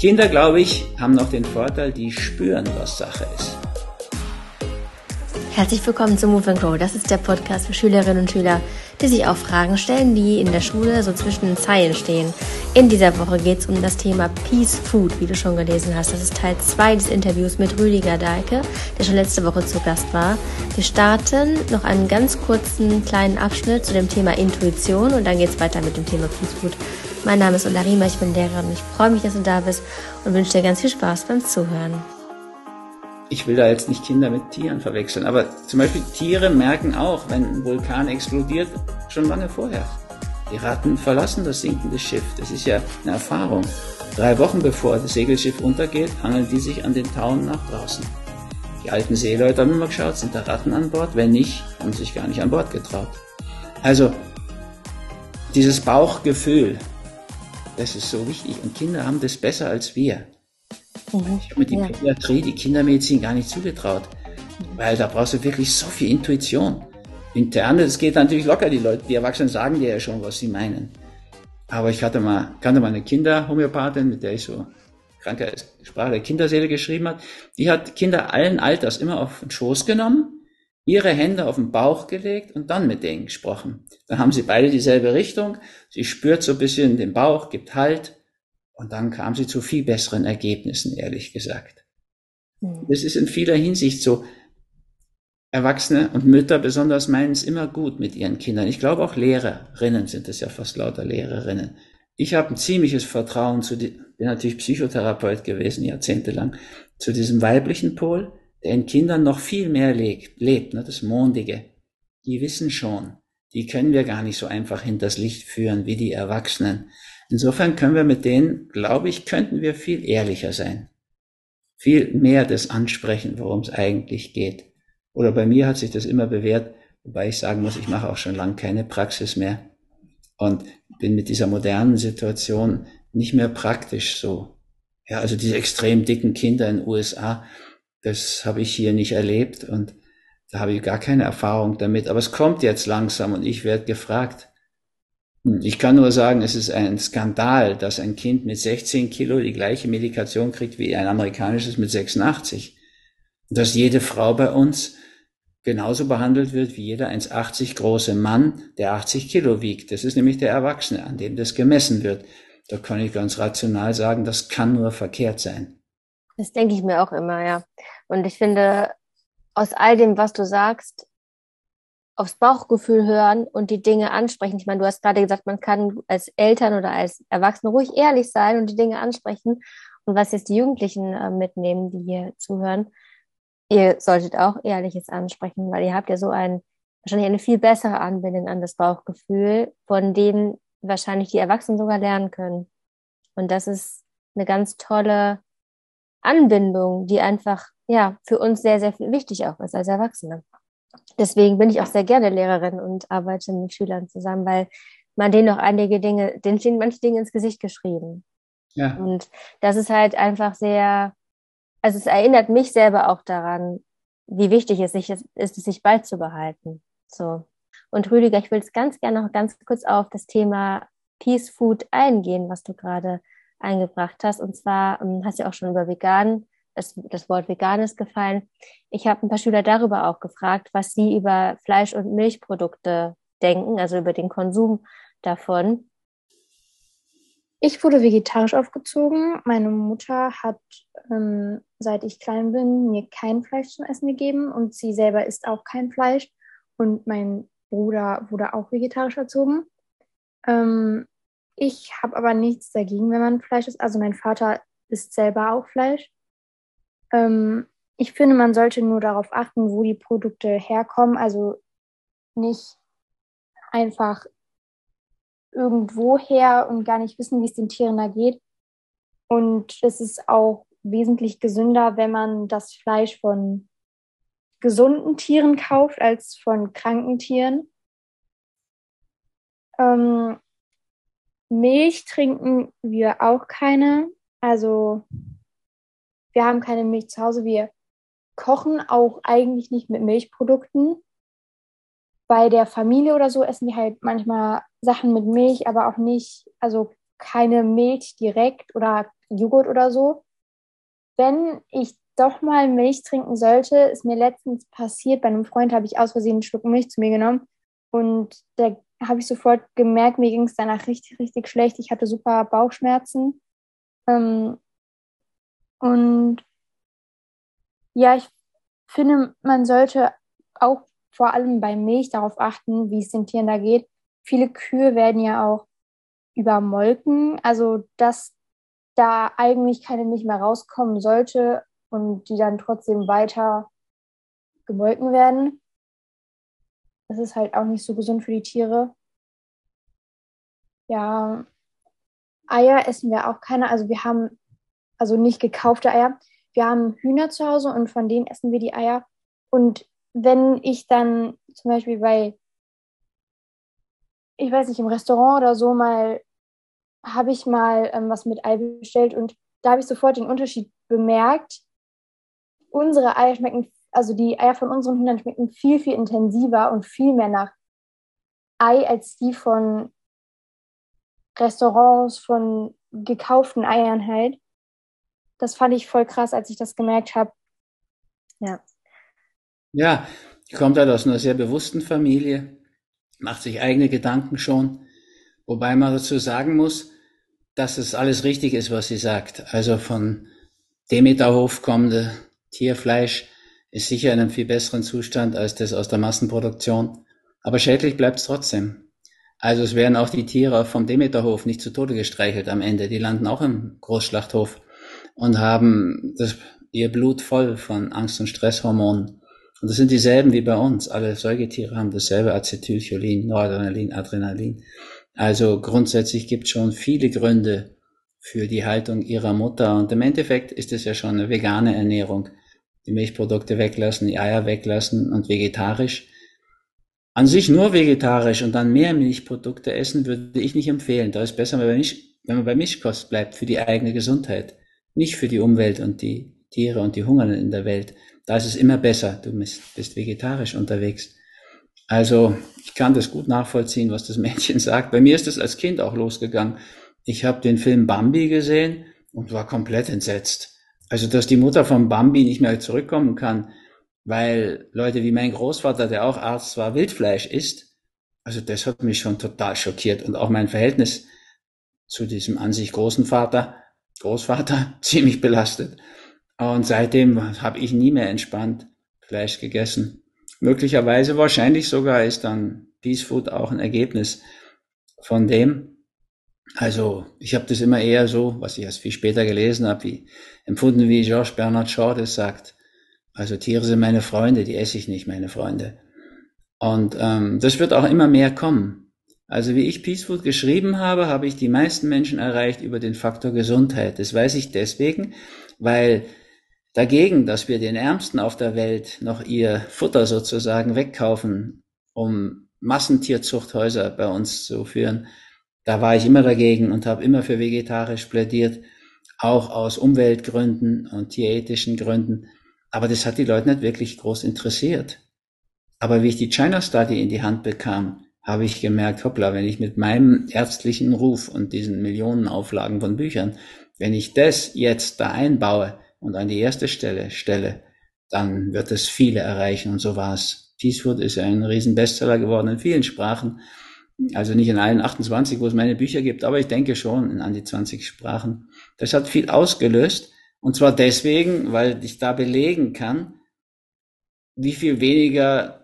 Kinder, glaube ich, haben noch den Vorteil, die spüren, was Sache ist. Herzlich willkommen zu Move Grow. Das ist der Podcast für Schülerinnen und Schüler, die sich auch Fragen stellen, die in der Schule so zwischen den Zeilen stehen. In dieser Woche geht es um das Thema Peace Food, wie du schon gelesen hast. Das ist Teil 2 des Interviews mit Rüdiger Dahlke, der schon letzte Woche zu Gast war. Wir starten noch einen ganz kurzen kleinen Abschnitt zu dem Thema Intuition und dann geht es weiter mit dem Thema Peace Food. Mein Name ist Ulla Riemer, ich bin Lehrerin ich freue mich, dass du da bist und wünsche dir ganz viel Spaß beim Zuhören. Ich will da jetzt nicht Kinder mit Tieren verwechseln, aber zum Beispiel Tiere merken auch, wenn ein Vulkan explodiert, schon lange vorher. Die Ratten verlassen das sinkende Schiff. Das ist ja eine Erfahrung. Drei Wochen bevor das Segelschiff untergeht, hangeln die sich an den Tauen nach draußen. Die alten Seeleute haben immer geschaut, sind da Ratten an Bord? Wenn nicht, haben sie sich gar nicht an Bord getraut. Also, dieses Bauchgefühl, das ist so wichtig. Und Kinder haben das besser als wir. Mhm. Ich habe mir die ja. Pädiatrie, die Kindermedizin gar nicht zugetraut. Weil da brauchst du wirklich so viel Intuition. Interne, das geht natürlich locker, die Leute, die Erwachsenen sagen dir ja schon, was sie meinen. Aber ich hatte mal, kannte mal eine Kinderhomöopathin, mit der ich so kranke Sprache der Kinderseele geschrieben hat. Die hat Kinder allen Alters immer auf den Schoß genommen ihre Hände auf den Bauch gelegt und dann mit denen gesprochen. Dann haben sie beide dieselbe Richtung. Sie spürt so ein bisschen den Bauch, gibt Halt. Und dann kam sie zu viel besseren Ergebnissen, ehrlich gesagt. Mhm. Das ist in vieler Hinsicht so. Erwachsene und Mütter besonders meinen es immer gut mit ihren Kindern. Ich glaube auch Lehrerinnen sind es ja fast lauter Lehrerinnen. Ich habe ein ziemliches Vertrauen zu, die, bin natürlich Psychotherapeut gewesen, jahrzehntelang, zu diesem weiblichen Pol der in Kindern noch viel mehr lebt, lebt ne, das Mondige. Die wissen schon, die können wir gar nicht so einfach hinters Licht führen wie die Erwachsenen. Insofern können wir mit denen, glaube ich, könnten wir viel ehrlicher sein. Viel mehr das ansprechen, worum es eigentlich geht. Oder bei mir hat sich das immer bewährt, wobei ich sagen muss, ich mache auch schon lange keine Praxis mehr und bin mit dieser modernen Situation nicht mehr praktisch so. Ja, also diese extrem dicken Kinder in den USA, das habe ich hier nicht erlebt und da habe ich gar keine Erfahrung damit. Aber es kommt jetzt langsam und ich werde gefragt. Hm, ich kann nur sagen, es ist ein Skandal, dass ein Kind mit 16 Kilo die gleiche Medikation kriegt wie ein amerikanisches mit 86. Und dass jede Frau bei uns genauso behandelt wird wie jeder 1,80 große Mann, der 80 Kilo wiegt. Das ist nämlich der Erwachsene, an dem das gemessen wird. Da kann ich ganz rational sagen, das kann nur verkehrt sein. Das denke ich mir auch immer, ja. Und ich finde, aus all dem, was du sagst, aufs Bauchgefühl hören und die Dinge ansprechen. Ich meine, du hast gerade gesagt, man kann als Eltern oder als Erwachsene ruhig ehrlich sein und die Dinge ansprechen. Und was jetzt die Jugendlichen äh, mitnehmen, die hier zuhören, ihr solltet auch Ehrliches ansprechen, weil ihr habt ja so ein, wahrscheinlich eine viel bessere Anbindung an das Bauchgefühl, von denen wahrscheinlich die Erwachsenen sogar lernen können. Und das ist eine ganz tolle Anbindung, die einfach ja für uns sehr, sehr wichtig auch ist als Erwachsene. Deswegen bin ich auch sehr gerne Lehrerin und arbeite mit Schülern zusammen, weil man denen noch einige Dinge, denen stehen manche Dinge ins Gesicht geschrieben. Ja. Und das ist halt einfach sehr, also es erinnert mich selber auch daran, wie wichtig es sich ist, es sich beizubehalten. So. Und Rüdiger, ich will jetzt ganz gerne noch ganz kurz auf das Thema Peace Food eingehen, was du gerade eingebracht hast. Und zwar ähm, hast du auch schon über vegan, das, das Wort vegan ist gefallen. Ich habe ein paar Schüler darüber auch gefragt, was sie über Fleisch- und Milchprodukte denken, also über den Konsum davon. Ich wurde vegetarisch aufgezogen. Meine Mutter hat, ähm, seit ich klein bin, mir kein Fleisch zum Essen gegeben und sie selber isst auch kein Fleisch. Und mein Bruder wurde auch vegetarisch erzogen. Ähm, ich habe aber nichts dagegen, wenn man Fleisch isst. Also mein Vater isst selber auch Fleisch. Ähm, ich finde, man sollte nur darauf achten, wo die Produkte herkommen. Also nicht einfach irgendwo her und gar nicht wissen, wie es den Tieren da geht. Und es ist auch wesentlich gesünder, wenn man das Fleisch von gesunden Tieren kauft als von kranken Tieren. Ähm, Milch trinken wir auch keine. Also wir haben keine Milch zu Hause. Wir kochen auch eigentlich nicht mit Milchprodukten. bei der Familie oder so essen wir halt manchmal Sachen mit Milch, aber auch nicht, also keine Milch direkt oder Joghurt oder so. Wenn ich doch mal Milch trinken sollte, ist mir letztens passiert, bei einem Freund habe ich aus Versehen einen Schluck Milch zu mir genommen und da habe ich sofort gemerkt, mir ging es danach richtig, richtig schlecht. Ich hatte super Bauchschmerzen. Ähm, und ja, ich finde, man sollte auch vor allem bei Milch darauf achten, wie es den Tieren da geht. Viele Kühe werden ja auch übermolken, also dass da eigentlich keine Milch mehr rauskommen sollte und die dann trotzdem weiter gemolken werden. Das ist halt auch nicht so gesund für die Tiere. Ja, Eier essen wir auch keine. Also wir haben also nicht gekaufte Eier. Wir haben Hühner zu Hause und von denen essen wir die Eier. Und wenn ich dann zum Beispiel bei, ich weiß nicht, im Restaurant oder so mal, habe ich mal ähm, was mit Ei bestellt und da habe ich sofort den Unterschied bemerkt. Unsere Eier schmecken, also die Eier von unseren Hühnern schmecken viel, viel intensiver und viel mehr nach Ei als die von Restaurants, von gekauften Eiern halt. Das fand ich voll krass, als ich das gemerkt habe. Ja. Ja, kommt halt aus einer sehr bewussten Familie, macht sich eigene Gedanken schon, wobei man dazu sagen muss, dass es alles richtig ist, was sie sagt. Also von Demeterhof kommende Tierfleisch ist sicher in einem viel besseren Zustand als das aus der Massenproduktion. Aber schädlich bleibt es trotzdem. Also es werden auch die Tiere vom Demeterhof nicht zu Tode gestreichelt am Ende. Die landen auch im Großschlachthof und haben das, ihr Blut voll von Angst- und Stresshormonen. Und das sind dieselben wie bei uns. Alle Säugetiere haben dasselbe Acetylcholin, Noradrenalin, Adrenalin. Also grundsätzlich gibt es schon viele Gründe für die Haltung ihrer Mutter. Und im Endeffekt ist es ja schon eine vegane Ernährung. Die Milchprodukte weglassen, die Eier weglassen und vegetarisch. An sich nur vegetarisch und dann mehr Milchprodukte essen würde ich nicht empfehlen. Da ist besser, wenn man bei Mischkost bleibt für die eigene Gesundheit, nicht für die Umwelt und die Tiere und die Hungernden in der Welt. Da ist es immer besser. Du bist vegetarisch unterwegs. Also ich kann das gut nachvollziehen, was das Mädchen sagt. Bei mir ist es als Kind auch losgegangen. Ich habe den Film Bambi gesehen und war komplett entsetzt. Also dass die Mutter von Bambi nicht mehr zurückkommen kann, weil Leute wie mein Großvater, der auch Arzt war, Wildfleisch isst. Also das hat mich schon total schockiert und auch mein Verhältnis zu diesem an sich großen Vater, Großvater ziemlich belastet. Und seitdem habe ich nie mehr entspannt Fleisch gegessen. Möglicherweise, wahrscheinlich sogar ist dann Peace Food auch ein Ergebnis von dem. Also ich habe das immer eher so, was ich erst viel später gelesen habe, wie empfunden, wie Georges Bernard Shaw das sagt. Also Tiere sind meine Freunde, die esse ich nicht, meine Freunde. Und ähm, das wird auch immer mehr kommen. Also wie ich Peace Food geschrieben habe, habe ich die meisten Menschen erreicht über den Faktor Gesundheit. Das weiß ich deswegen, weil dagegen, dass wir den Ärmsten auf der Welt noch ihr Futter sozusagen wegkaufen, um Massentierzuchthäuser bei uns zu führen, da war ich immer dagegen und habe immer für vegetarisch plädiert, auch aus Umweltgründen und tierethischen Gründen. Aber das hat die Leute nicht wirklich groß interessiert. Aber wie ich die China Study in die Hand bekam, habe ich gemerkt, hoppla, wenn ich mit meinem ärztlichen Ruf und diesen Millionen Auflagen von Büchern, wenn ich das jetzt da einbaue, und an die erste Stelle stelle, dann wird es viele erreichen und so war es. Peacefood ist ein riesen Bestseller geworden in vielen Sprachen. Also nicht in allen 28, wo es meine Bücher gibt, aber ich denke schon in an die 20 Sprachen. Das hat viel ausgelöst. Und zwar deswegen, weil ich da belegen kann, wie viel weniger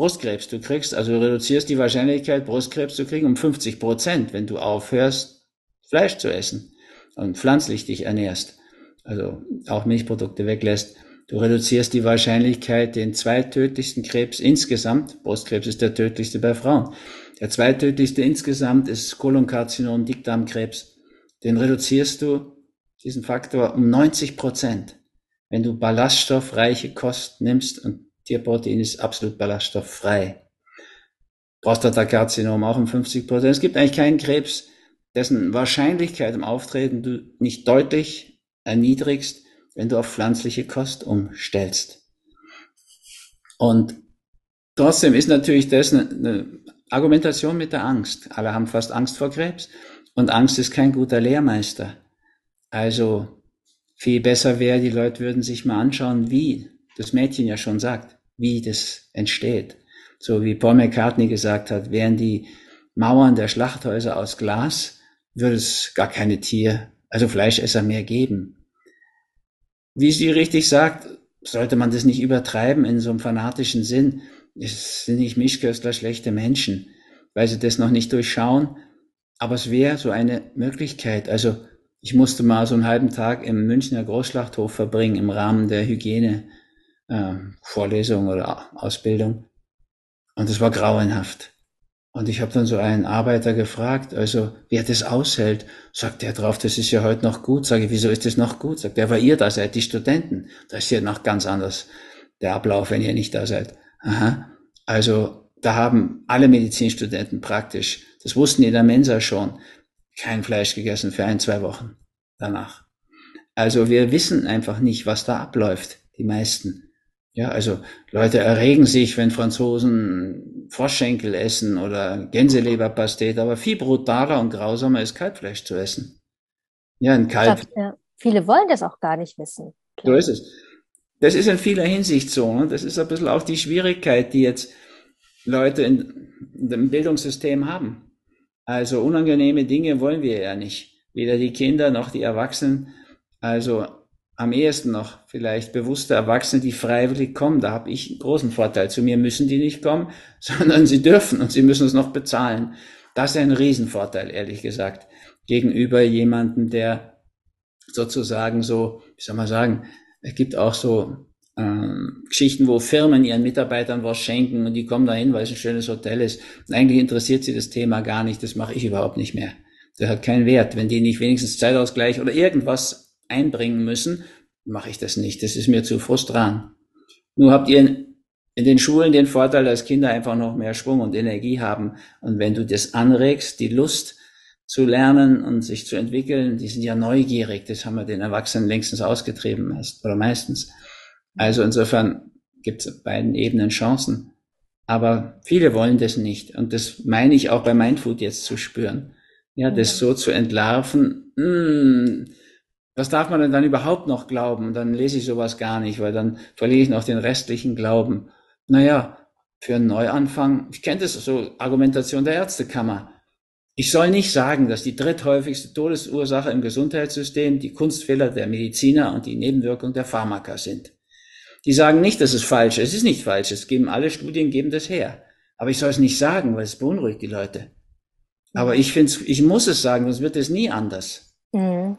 Brustkrebs. Du kriegst. Also du reduzierst die Wahrscheinlichkeit, Brustkrebs zu kriegen um 50 Prozent, wenn du aufhörst, Fleisch zu essen und pflanzlich dich ernährst. Also auch Milchprodukte weglässt, du reduzierst die Wahrscheinlichkeit, den zweittödlichsten Krebs insgesamt, Brustkrebs ist der tödlichste bei Frauen, der zweittödlichste insgesamt ist Kolonkarzinom, Dickdarmkrebs, den reduzierst du, diesen Faktor, um 90 Prozent, wenn du ballaststoffreiche Kost nimmst und Tierprotein ist absolut ballaststofffrei. Prostatakarzinom auch um 50 Prozent. Es gibt eigentlich keinen Krebs, dessen Wahrscheinlichkeit im Auftreten du nicht deutlich Trotzdem ist natürlich das eine, eine Argumentation mit der Angst. Alle haben fast Angst vor Krebs und Angst ist kein guter Lehrmeister. Also viel besser wäre, die Leute würden sich mal anschauen, wie das Mädchen ja schon sagt, wie das entsteht. So wie Paul McCartney gesagt hat, wären die Mauern der Schlachthäuser aus Glas, würde es gar keine Tier, also Fleischesser mehr geben. Wie sie richtig sagt, sollte man das nicht übertreiben in so einem fanatischen Sinn. Es sind nicht Mischköstler schlechte Menschen, weil sie das noch nicht durchschauen. Aber es wäre so eine Möglichkeit. Also ich musste mal so einen halben Tag im Münchner Großschlachthof verbringen im Rahmen der Hygiene äh, Vorlesung oder Ausbildung. Und es war grauenhaft. Und ich habe dann so einen Arbeiter gefragt, also wer das aushält, sagt er drauf, das ist ja heute noch gut. Sage ich, wieso ist das noch gut? Sagt er, weil ihr da seid, die Studenten. Da ist ja noch ganz anders der Ablauf, wenn ihr nicht da seid. Aha. Also da haben alle Medizinstudenten praktisch, das wussten die in der Mensa schon, kein Fleisch gegessen für ein, zwei Wochen danach. Also wir wissen einfach nicht, was da abläuft, die meisten. Ja, also Leute erregen sich, wenn Franzosen Froschschenkel essen oder Gänseleberpastet, aber viel brutaler und grausamer ist Kalbfleisch zu essen. Ja, ein Kalb. Glaub, ja. Viele wollen das auch gar nicht wissen. So ist es. Das ist in vieler Hinsicht so. Ne? Das ist ein bisschen auch die Schwierigkeit, die jetzt Leute in, in dem Bildungssystem haben. Also unangenehme Dinge wollen wir ja nicht. Weder die Kinder noch die Erwachsenen. Also am ehesten noch vielleicht bewusste Erwachsene, die freiwillig kommen. Da habe ich einen großen Vorteil. Zu mir müssen die nicht kommen, sondern sie dürfen und sie müssen es noch bezahlen. Das ist ein Riesenvorteil, ehrlich gesagt, gegenüber jemandem, der sozusagen so, wie soll man sagen, es gibt auch so ähm, Geschichten, wo Firmen ihren Mitarbeitern was schenken und die kommen dahin, weil es ein schönes Hotel ist. Und eigentlich interessiert sie das Thema gar nicht. Das mache ich überhaupt nicht mehr. Das hat keinen Wert. Wenn die nicht wenigstens Zeitausgleich oder irgendwas einbringen müssen, mache ich das nicht. Das ist mir zu frustrant. Nur habt ihr in den Schulen den Vorteil, dass Kinder einfach noch mehr Schwung und Energie haben. Und wenn du das anregst, die Lust zu lernen und sich zu entwickeln, die sind ja neugierig. Das haben wir den Erwachsenen längstens ausgetrieben, meist, oder meistens. Also insofern gibt es beiden Ebenen Chancen. Aber viele wollen das nicht. Und das meine ich auch bei Mindfood jetzt zu spüren. Ja, das so zu entlarven, mh, hm, was darf man denn dann überhaupt noch glauben? Dann lese ich sowas gar nicht, weil dann verliere ich noch den restlichen Glauben. Naja, für einen Neuanfang, ich kenne das so, Argumentation der Ärztekammer. Ich soll nicht sagen, dass die dritthäufigste Todesursache im Gesundheitssystem die Kunstfehler der Mediziner und die Nebenwirkung der Pharmaka sind. Die sagen nicht, dass es falsch ist. Es ist nicht falsch. Es geben alle Studien geben das her. Aber ich soll es nicht sagen, weil es beunruhigt die Leute. Aber ich finde, ich muss es sagen, sonst wird es nie anders. Mhm.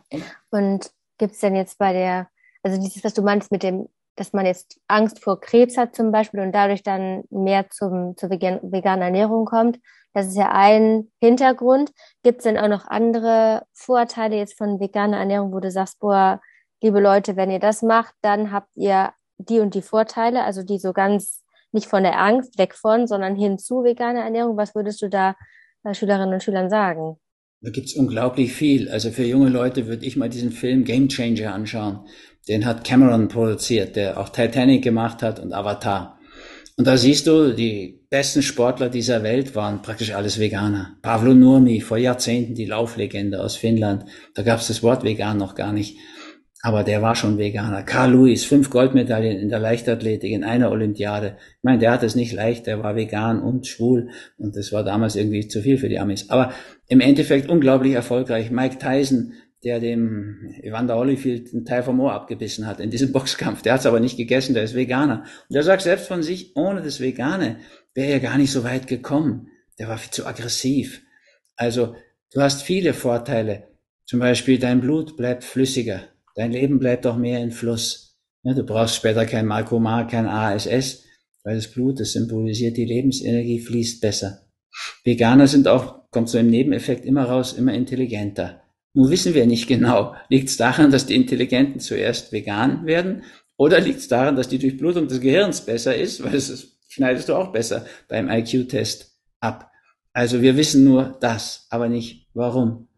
Und gibt es denn jetzt bei der, also dieses, was du meinst mit dem, dass man jetzt Angst vor Krebs hat zum Beispiel und dadurch dann mehr zum, zur veganen Ernährung kommt, das ist ja ein Hintergrund. Gibt es denn auch noch andere Vorteile jetzt von veganer Ernährung, wo du sagst, boah, liebe Leute, wenn ihr das macht, dann habt ihr die und die Vorteile, also die so ganz nicht von der Angst weg von, sondern hin zu veganer Ernährung. Was würdest du da Schülerinnen und Schülern sagen? Da gibt's unglaublich viel. Also für junge Leute würde ich mal diesen Film Game Changer anschauen. Den hat Cameron produziert, der auch Titanic gemacht hat und Avatar. Und da siehst du, die besten Sportler dieser Welt waren praktisch alles Veganer. Pavlo Nurmi, vor Jahrzehnten die Lauflegende aus Finnland. Da gab's das Wort vegan noch gar nicht. Aber der war schon Veganer. Carl Lewis, fünf Goldmedaillen in der Leichtathletik in einer Olympiade. Ich meine, der hat es nicht leicht, der war vegan und schwul und das war damals irgendwie zu viel für die Amis. Aber im Endeffekt unglaublich erfolgreich. Mike Tyson, der dem Evander Holyfield einen Teil vom Ohr abgebissen hat in diesem Boxkampf, der hat es aber nicht gegessen, der ist Veganer. Und der sagt selbst von sich, ohne das Vegane wäre er gar nicht so weit gekommen. Der war viel zu aggressiv. Also du hast viele Vorteile. Zum Beispiel dein Blut bleibt flüssiger Dein Leben bleibt doch mehr in Fluss. Du brauchst später kein Malkomar, kein ASS, weil das Blut, das symbolisiert die Lebensenergie, fließt besser. Veganer sind auch, kommt so im Nebeneffekt immer raus, immer intelligenter. Nun wissen wir nicht genau, liegt es daran, dass die Intelligenten zuerst vegan werden oder liegt es daran, dass die Durchblutung des Gehirns besser ist, weil das schneidest du auch besser beim IQ-Test ab. Also wir wissen nur das, aber nicht warum.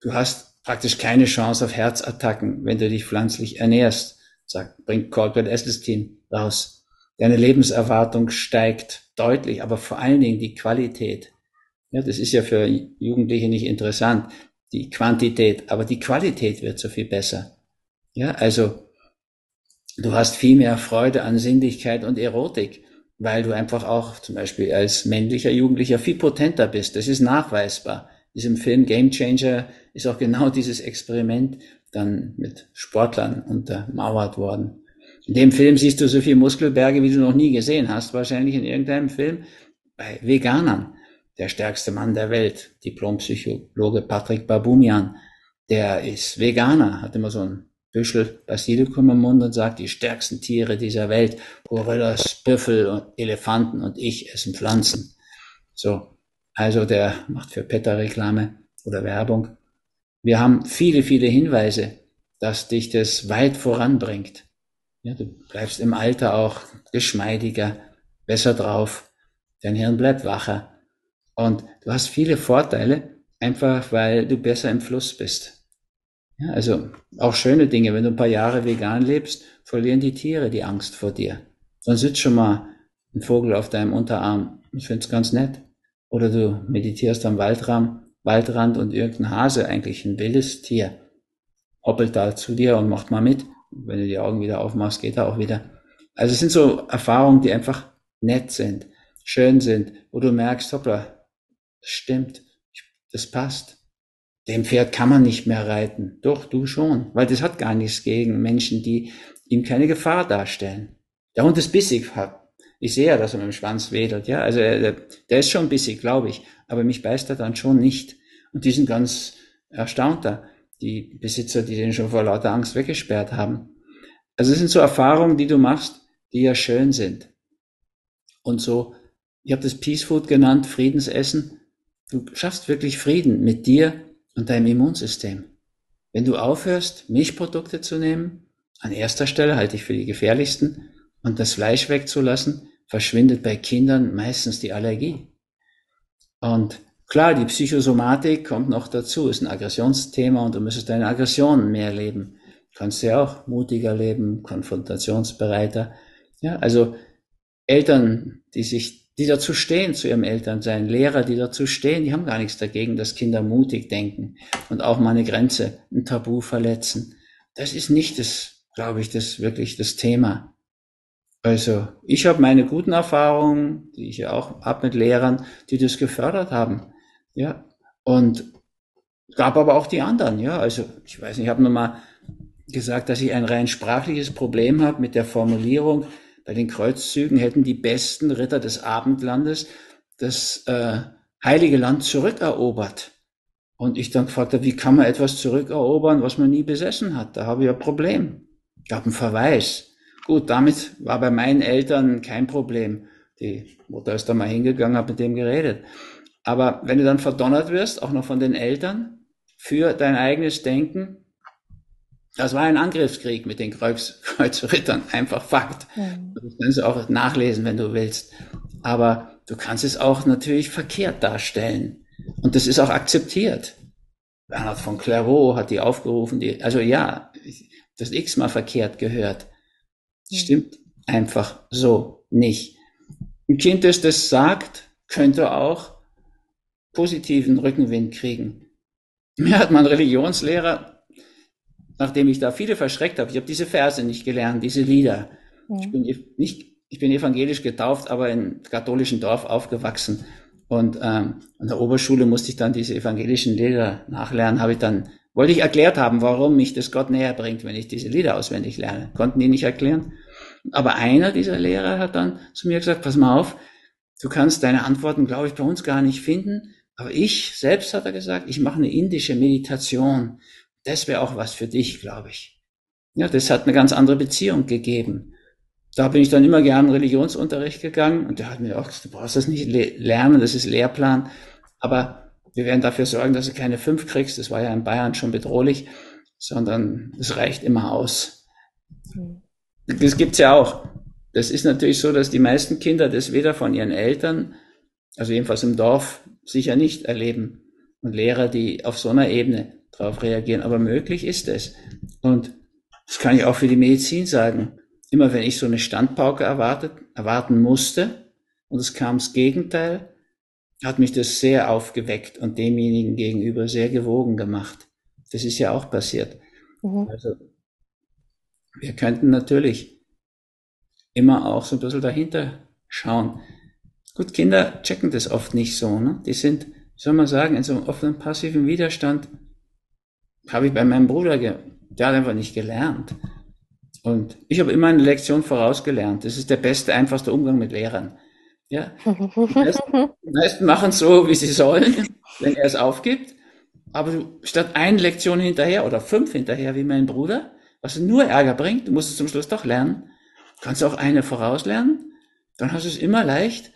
Du hast praktisch keine Chance auf Herzattacken, wenn du dich pflanzlich ernährst, sagt, bringt Access Team raus. Deine Lebenserwartung steigt deutlich, aber vor allen Dingen die Qualität. Ja, das ist ja für Jugendliche nicht interessant, die Quantität, aber die Qualität wird so viel besser. Ja, also du hast viel mehr Freude an Sinnlichkeit und Erotik, weil du einfach auch zum Beispiel als männlicher Jugendlicher viel potenter bist. Das ist nachweisbar. Diesem Film Game Changer ist auch genau dieses Experiment dann mit Sportlern untermauert worden. In dem Film siehst du so viele Muskelberge, wie du noch nie gesehen hast, wahrscheinlich in irgendeinem Film. Bei Veganern, der stärkste Mann der Welt, Diplompsychologe Patrick Babumian, der ist Veganer, hat immer so ein Büschel Basilikum im Mund und sagt, die stärksten Tiere dieser Welt, Gorillas, Büffel und Elefanten und ich essen Pflanzen. So, also der macht für PETA Reklame oder Werbung. Wir haben viele, viele Hinweise, dass dich das weit voranbringt. Ja, du bleibst im Alter auch geschmeidiger, besser drauf. Dein Hirn bleibt wacher. Und du hast viele Vorteile, einfach weil du besser im Fluss bist. Ja, also auch schöne Dinge. Wenn du ein paar Jahre vegan lebst, verlieren die Tiere die Angst vor dir. Dann sitzt schon mal ein Vogel auf deinem Unterarm. Ich finde es ganz nett. Oder du meditierst am Waldrand, Waldrand und irgendein Hase, eigentlich ein wildes Tier, hoppelt da zu dir und macht mal mit wenn du die Augen wieder aufmachst, geht er auch wieder. Also es sind so Erfahrungen, die einfach nett sind, schön sind, wo du merkst, hoppla, das stimmt, das passt. Dem Pferd kann man nicht mehr reiten. Doch, du schon, weil das hat gar nichts gegen Menschen, die ihm keine Gefahr darstellen. Der Hund ist bissig, ich sehe ja, dass er mit dem Schwanz wedelt, ja, also der, der ist schon bissig, glaube ich, aber mich beißt er dann schon nicht. Und die sind ganz erstaunt da die Besitzer, die den schon vor lauter Angst weggesperrt haben. Also es sind so Erfahrungen, die du machst, die ja schön sind. Und so, ich habe das Peace Food genannt, Friedensessen. Du schaffst wirklich Frieden mit dir und deinem Immunsystem. Wenn du aufhörst, Milchprodukte zu nehmen, an erster Stelle halte ich für die gefährlichsten, und das Fleisch wegzulassen, verschwindet bei Kindern meistens die Allergie. Und Klar, die Psychosomatik kommt noch dazu, ist ein Aggressionsthema und du müsstest deine Aggressionen mehr leben. Du kannst ja auch mutiger leben, konfrontationsbereiter. Ja, also Eltern, die sich, die dazu stehen, zu ihrem Elternsein, Lehrer, die dazu stehen, die haben gar nichts dagegen, dass Kinder mutig denken und auch mal eine Grenze, ein Tabu verletzen. Das ist nicht das, glaube ich, das wirklich das Thema. Also ich habe meine guten Erfahrungen, die ich ja auch habe mit Lehrern, die das gefördert haben. Ja, und gab aber auch die anderen, ja. Also ich weiß nicht, ich habe nur mal gesagt, dass ich ein rein sprachliches Problem habe mit der Formulierung. Bei den Kreuzzügen hätten die besten Ritter des Abendlandes das äh, Heilige Land zurückerobert. Und ich dann gefragt habe, wie kann man etwas zurückerobern, was man nie besessen hat? Da habe ich ein Problem. Gab einen Verweis. Gut, damit war bei meinen Eltern kein Problem. Die Mutter ist da mal hingegangen, hat mit dem geredet. Aber wenn du dann verdonnert wirst, auch noch von den Eltern, für dein eigenes Denken, das war ein Angriffskrieg mit den Kreuz, Kreuzrittern, einfach Fakt. Mhm. Das kannst du auch nachlesen, wenn du willst. Aber du kannst es auch natürlich verkehrt darstellen. Und das ist auch akzeptiert. Bernhard von Clairvaux hat die aufgerufen, die, also ja, das x-mal verkehrt gehört. Mhm. Stimmt einfach so nicht. Ein Kind, das das sagt, könnte auch positiven Rückenwind kriegen. Mir hat mein Religionslehrer, nachdem ich da viele verschreckt habe, ich habe diese Verse nicht gelernt, diese Lieder. Ja. Ich bin nicht, ich bin evangelisch getauft, aber in katholischen Dorf aufgewachsen. Und ähm, an der Oberschule musste ich dann diese evangelischen Lieder nachlernen, habe ich dann, wollte ich erklärt haben, warum mich das Gott näher bringt, wenn ich diese Lieder auswendig lerne. Konnten die nicht erklären. Aber einer dieser Lehrer hat dann zu mir gesagt, pass mal auf, du kannst deine Antworten, glaube ich, bei uns gar nicht finden. Aber ich selbst, hat er gesagt, ich mache eine indische Meditation. Das wäre auch was für dich, glaube ich. Ja, das hat eine ganz andere Beziehung gegeben. Da bin ich dann immer gern Religionsunterricht gegangen und der hat mir auch gesagt, du brauchst das nicht lernen, das ist Lehrplan. Aber wir werden dafür sorgen, dass du keine fünf kriegst. Das war ja in Bayern schon bedrohlich, sondern es reicht immer aus. Hm. Das gibt's ja auch. Das ist natürlich so, dass die meisten Kinder das weder von ihren Eltern, also jedenfalls im Dorf, sicher nicht erleben. Und Lehrer, die auf so einer Ebene darauf reagieren. Aber möglich ist es. Und das kann ich auch für die Medizin sagen. immer wenn ich so eine Standpauke erwartet, erwarten musste und es kam das Gegenteil, hat mich das sehr aufgeweckt und demjenigen gegenüber sehr gewogen gemacht. Das ist ja auch passiert. Mhm. Also wir könnten natürlich immer auch so ein bisschen dahinter schauen. Gut, Kinder checken das oft nicht so. Ne? Die sind, soll man sagen, in so einem offenen passiven Widerstand. Habe ich bei meinem Bruder, der hat einfach nicht gelernt. Und ich habe immer eine Lektion vorausgelernt. Das ist der beste, einfachste Umgang mit Lehrern. Ja, die meisten, die meisten machen es so, wie sie sollen, wenn er es aufgibt. Aber statt eine Lektion hinterher oder fünf hinterher, wie mein Bruder, was nur Ärger bringt, du musst es zum Schluss doch lernen, kannst du auch eine vorauslernen, dann hast du es immer leicht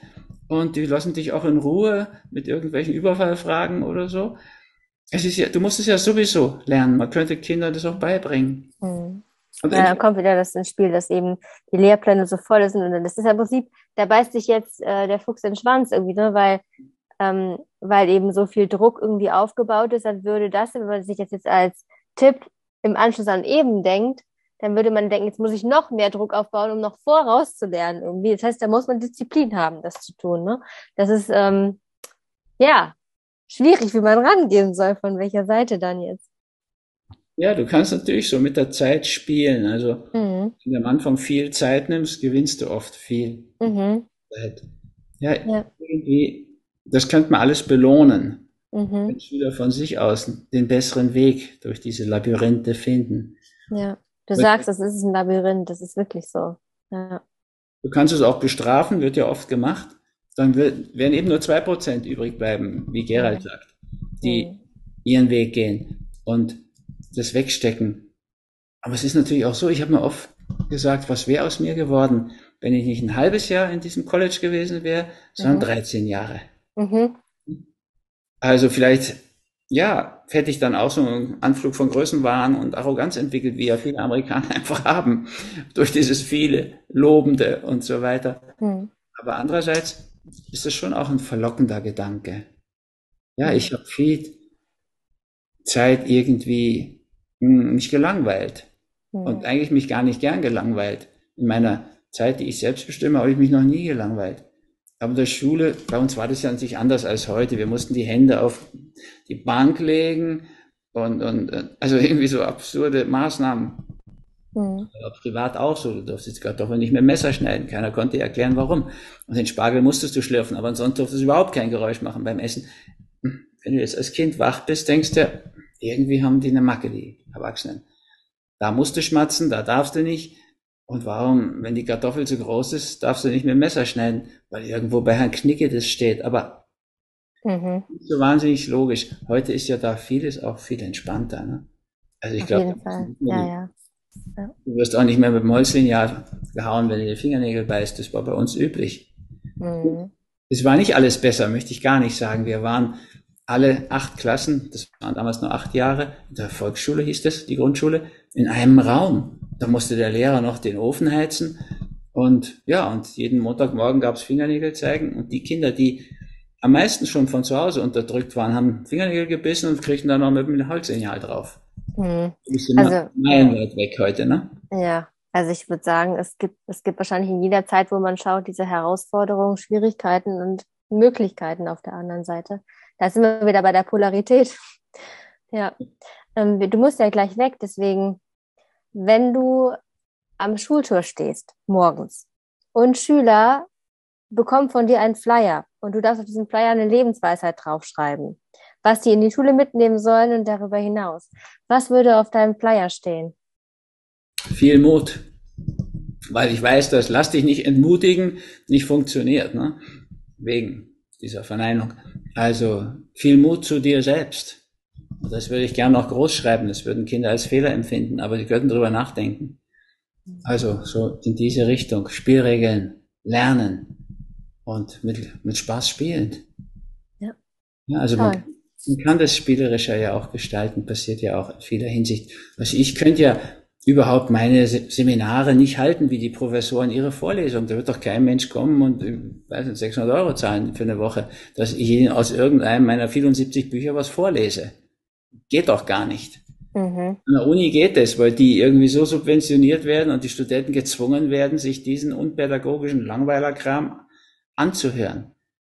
und die lassen dich auch in Ruhe mit irgendwelchen Überfallfragen oder so. Es ist ja, du musst es ja sowieso lernen. Man könnte Kindern das auch beibringen. Mhm. Und ja, dann kommt wieder das ins Spiel, dass eben die Lehrpläne so voll sind. Und das ist ja im Prinzip, da beißt sich jetzt äh, der Fuchs in den Schwanz irgendwie, ne? weil, ähm, weil eben so viel Druck irgendwie aufgebaut ist, dann würde das, wenn man sich das jetzt als Tipp im Anschluss an eben denkt, dann würde man denken, jetzt muss ich noch mehr Druck aufbauen, um noch vorauszulernen irgendwie. Das heißt, da muss man Disziplin haben, das zu tun. Ne? Das ist ähm, ja schwierig, wie man rangehen soll, von welcher Seite dann jetzt. Ja, du kannst natürlich so mit der Zeit spielen. Also, mhm. wenn du am Anfang viel Zeit nimmst, gewinnst du oft viel mhm. Zeit. Ja, ja, irgendwie, das könnte man alles belohnen. Mhm. Wenn Schüler von sich aus den besseren Weg durch diese Labyrinthe finden. Ja, du Weil, sagst, das ist ein Labyrinth, das ist wirklich so. Ja. Du kannst es auch bestrafen, wird ja oft gemacht. Dann wird, werden eben nur zwei Prozent übrig bleiben, wie Gerald sagt, die mhm. ihren Weg gehen. Und das wegstecken. Aber es ist natürlich auch so, ich habe mir oft gesagt, was wäre aus mir geworden, wenn ich nicht ein halbes Jahr in diesem College gewesen wäre, sondern mhm. 13 Jahre. Mhm. Also vielleicht, ja, hätte ich dann auch so einen Anflug von Größenwahn und Arroganz entwickelt, wie ja viele Amerikaner einfach haben, durch dieses viele Lobende und so weiter. Mhm. Aber andererseits ist es schon auch ein verlockender Gedanke. Ja, ich habe viel Zeit irgendwie hm, mich gelangweilt. Mhm. Und eigentlich mich gar nicht gern gelangweilt. In meiner Zeit, die ich selbst bestimme, habe ich mich noch nie gelangweilt. Aber in der Schule, bei uns war das ja an sich anders als heute. Wir mussten die Hände auf die Bank legen und, und also irgendwie so absurde Maßnahmen. Mhm. privat auch so. Du durftest Kartoffeln nicht mit Messer schneiden. Keiner konnte erklären, warum. Und den Spargel musstest du schlürfen, aber ansonsten durftest du überhaupt kein Geräusch machen beim Essen. Wenn du jetzt als Kind wach bist, denkst du, irgendwie haben die eine Macke, die Erwachsenen. Da musst du schmatzen, da darfst du nicht. Und warum, wenn die Kartoffel zu groß ist, darfst du nicht mit dem Messer schneiden? Weil irgendwo bei Herrn Knicke das steht. Aber mhm. so wahnsinnig logisch. Heute ist ja da vieles auch viel entspannter. Ne? Also ich glaube, ja, ja. ja. du wirst auch nicht mehr mit dem Holzlineal gehauen, wenn du die Fingernägel beißt. Das war bei uns üblich. Mhm. Es war nicht alles besser, möchte ich gar nicht sagen. Wir waren alle acht Klassen, das waren damals nur acht Jahre, in der Volksschule hieß das, die Grundschule, in einem Raum. Da musste der Lehrer noch den Ofen heizen. Und ja, und jeden Montagmorgen gab's Fingernägel zeigen. Und die Kinder, die am meisten schon von zu Hause unterdrückt waren, haben Fingernägel gebissen und kriegten dann noch mit dem Holzsignal drauf. Mhm. Also, meilenweit weg heute, ne? Ja, also ich würde sagen, es gibt, es gibt wahrscheinlich in jeder Zeit, wo man schaut, diese Herausforderungen, Schwierigkeiten und Möglichkeiten auf der anderen Seite. Da sind wir wieder bei der Polarität. Ja, ähm, du musst ja gleich weg, deswegen, wenn du am Schultor stehst, morgens, und Schüler bekommen von dir einen Flyer und du darfst auf diesem Flyer eine Lebensweisheit draufschreiben, was die in die Schule mitnehmen sollen und darüber hinaus. Was würde auf deinem Flyer stehen? Viel Mut. Weil ich weiß, dass lass dich nicht entmutigen nicht funktioniert, ne? Wegen dieser Verneinung. Also viel Mut zu dir selbst. Und das würde ich gerne noch groß schreiben. Das würden Kinder als Fehler empfinden, aber die könnten darüber nachdenken. Also so in diese Richtung. Spielregeln lernen und mit, mit Spaß spielen. Ja. ja also man, man kann das Spielerischer ja auch gestalten, passiert ja auch in vieler Hinsicht. Also ich könnte ja überhaupt meine Seminare nicht halten, wie die Professoren ihre Vorlesung. Da wird doch kein Mensch kommen und äh, weiß nicht, 600 Euro zahlen für eine Woche, dass ich ihnen aus irgendeinem meiner 74 Bücher was vorlese. Geht doch gar nicht. Mhm. An der Uni geht das, weil die irgendwie so subventioniert werden und die Studenten gezwungen werden, sich diesen unpädagogischen Langweilerkram anzuhören.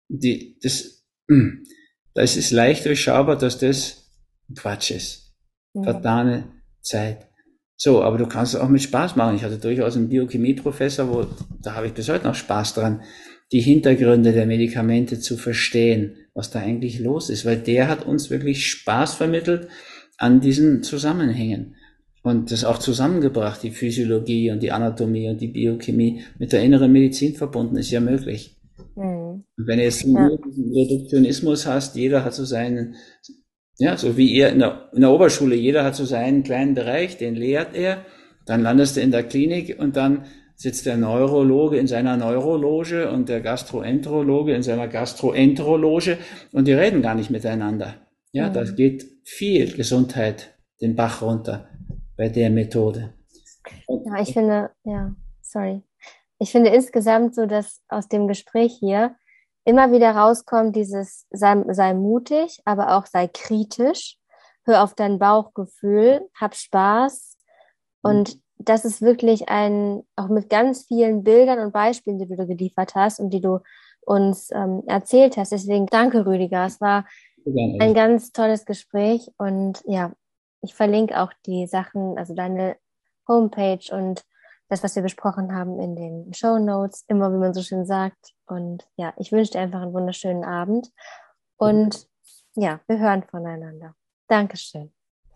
Die, das, hm, das ist leicht durchschaubar, dass das Quatsch ist. Mhm. Vertane Zeit. So, aber du kannst es auch mit Spaß machen. Ich hatte durchaus einen Biochemieprofessor, wo, da habe ich bis heute noch Spaß dran, die Hintergründe der Medikamente zu verstehen, was da eigentlich los ist, weil der hat uns wirklich Spaß vermittelt an diesen Zusammenhängen und das auch zusammengebracht, die Physiologie und die Anatomie und die Biochemie mit der inneren Medizin verbunden ist ja möglich. Mhm. Wenn du jetzt ja. diesen Reduktionismus hast, jeder hat so seinen, ja, so wie ihr in der, in der Oberschule, jeder hat so seinen kleinen Bereich, den lehrt er, dann landest du in der Klinik und dann sitzt der Neurologe in seiner Neurologe und der Gastroenterologe in seiner Gastroenterologe und die reden gar nicht miteinander. Ja, mhm. das geht viel Gesundheit den Bach runter bei der Methode. Ja, ich finde, ja, sorry. Ich finde insgesamt so, dass aus dem Gespräch hier immer wieder rauskommt, dieses sei, sei mutig, aber auch sei kritisch, hör auf dein Bauchgefühl, hab Spaß. Und mhm. Das ist wirklich ein, auch mit ganz vielen Bildern und Beispielen, die du geliefert hast und die du uns ähm, erzählt hast. Deswegen danke, Rüdiger. Es war ein ganz tolles Gespräch und ja, ich verlinke auch die Sachen, also deine Homepage und das, was wir besprochen haben in den Show Notes, immer wie man so schön sagt. Und ja, ich wünsche dir einfach einen wunderschönen Abend und ja, wir hören voneinander. Dankeschön.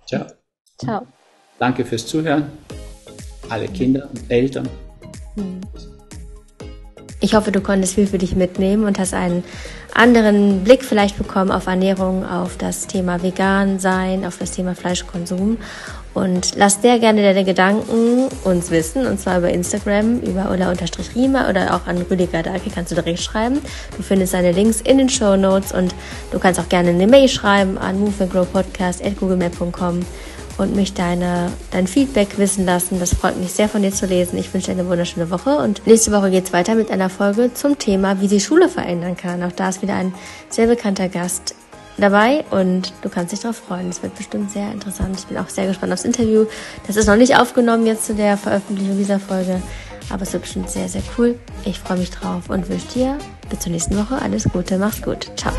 Ciao. Ciao. Danke fürs Zuhören. Alle Kinder und Eltern. Hm. Ich hoffe, du konntest viel für dich mitnehmen und hast einen anderen Blick vielleicht bekommen auf Ernährung, auf das Thema Vegan sein, auf das Thema Fleischkonsum. Und lass sehr gerne deine Gedanken uns wissen, und zwar über Instagram, über Ulla-Riemer oder auch an Rüdiger Dake kannst du direkt schreiben. Du findest seine Links in den Show Notes und du kannst auch gerne eine Mail schreiben an moveandgrowpodcast.googlemail.com und mich deine, dein Feedback wissen lassen. Das freut mich sehr von dir zu lesen. Ich wünsche dir eine wunderschöne Woche und nächste Woche geht's weiter mit einer Folge zum Thema, wie die Schule verändern kann. Auch da ist wieder ein sehr bekannter Gast dabei und du kannst dich darauf freuen. Es wird bestimmt sehr interessant. Ich bin auch sehr gespannt aufs Interview. Das ist noch nicht aufgenommen jetzt zu der Veröffentlichung dieser Folge, aber es wird bestimmt sehr, sehr cool. Ich freue mich drauf und wünsche dir bis zur nächsten Woche alles Gute. Mach's gut. Ciao.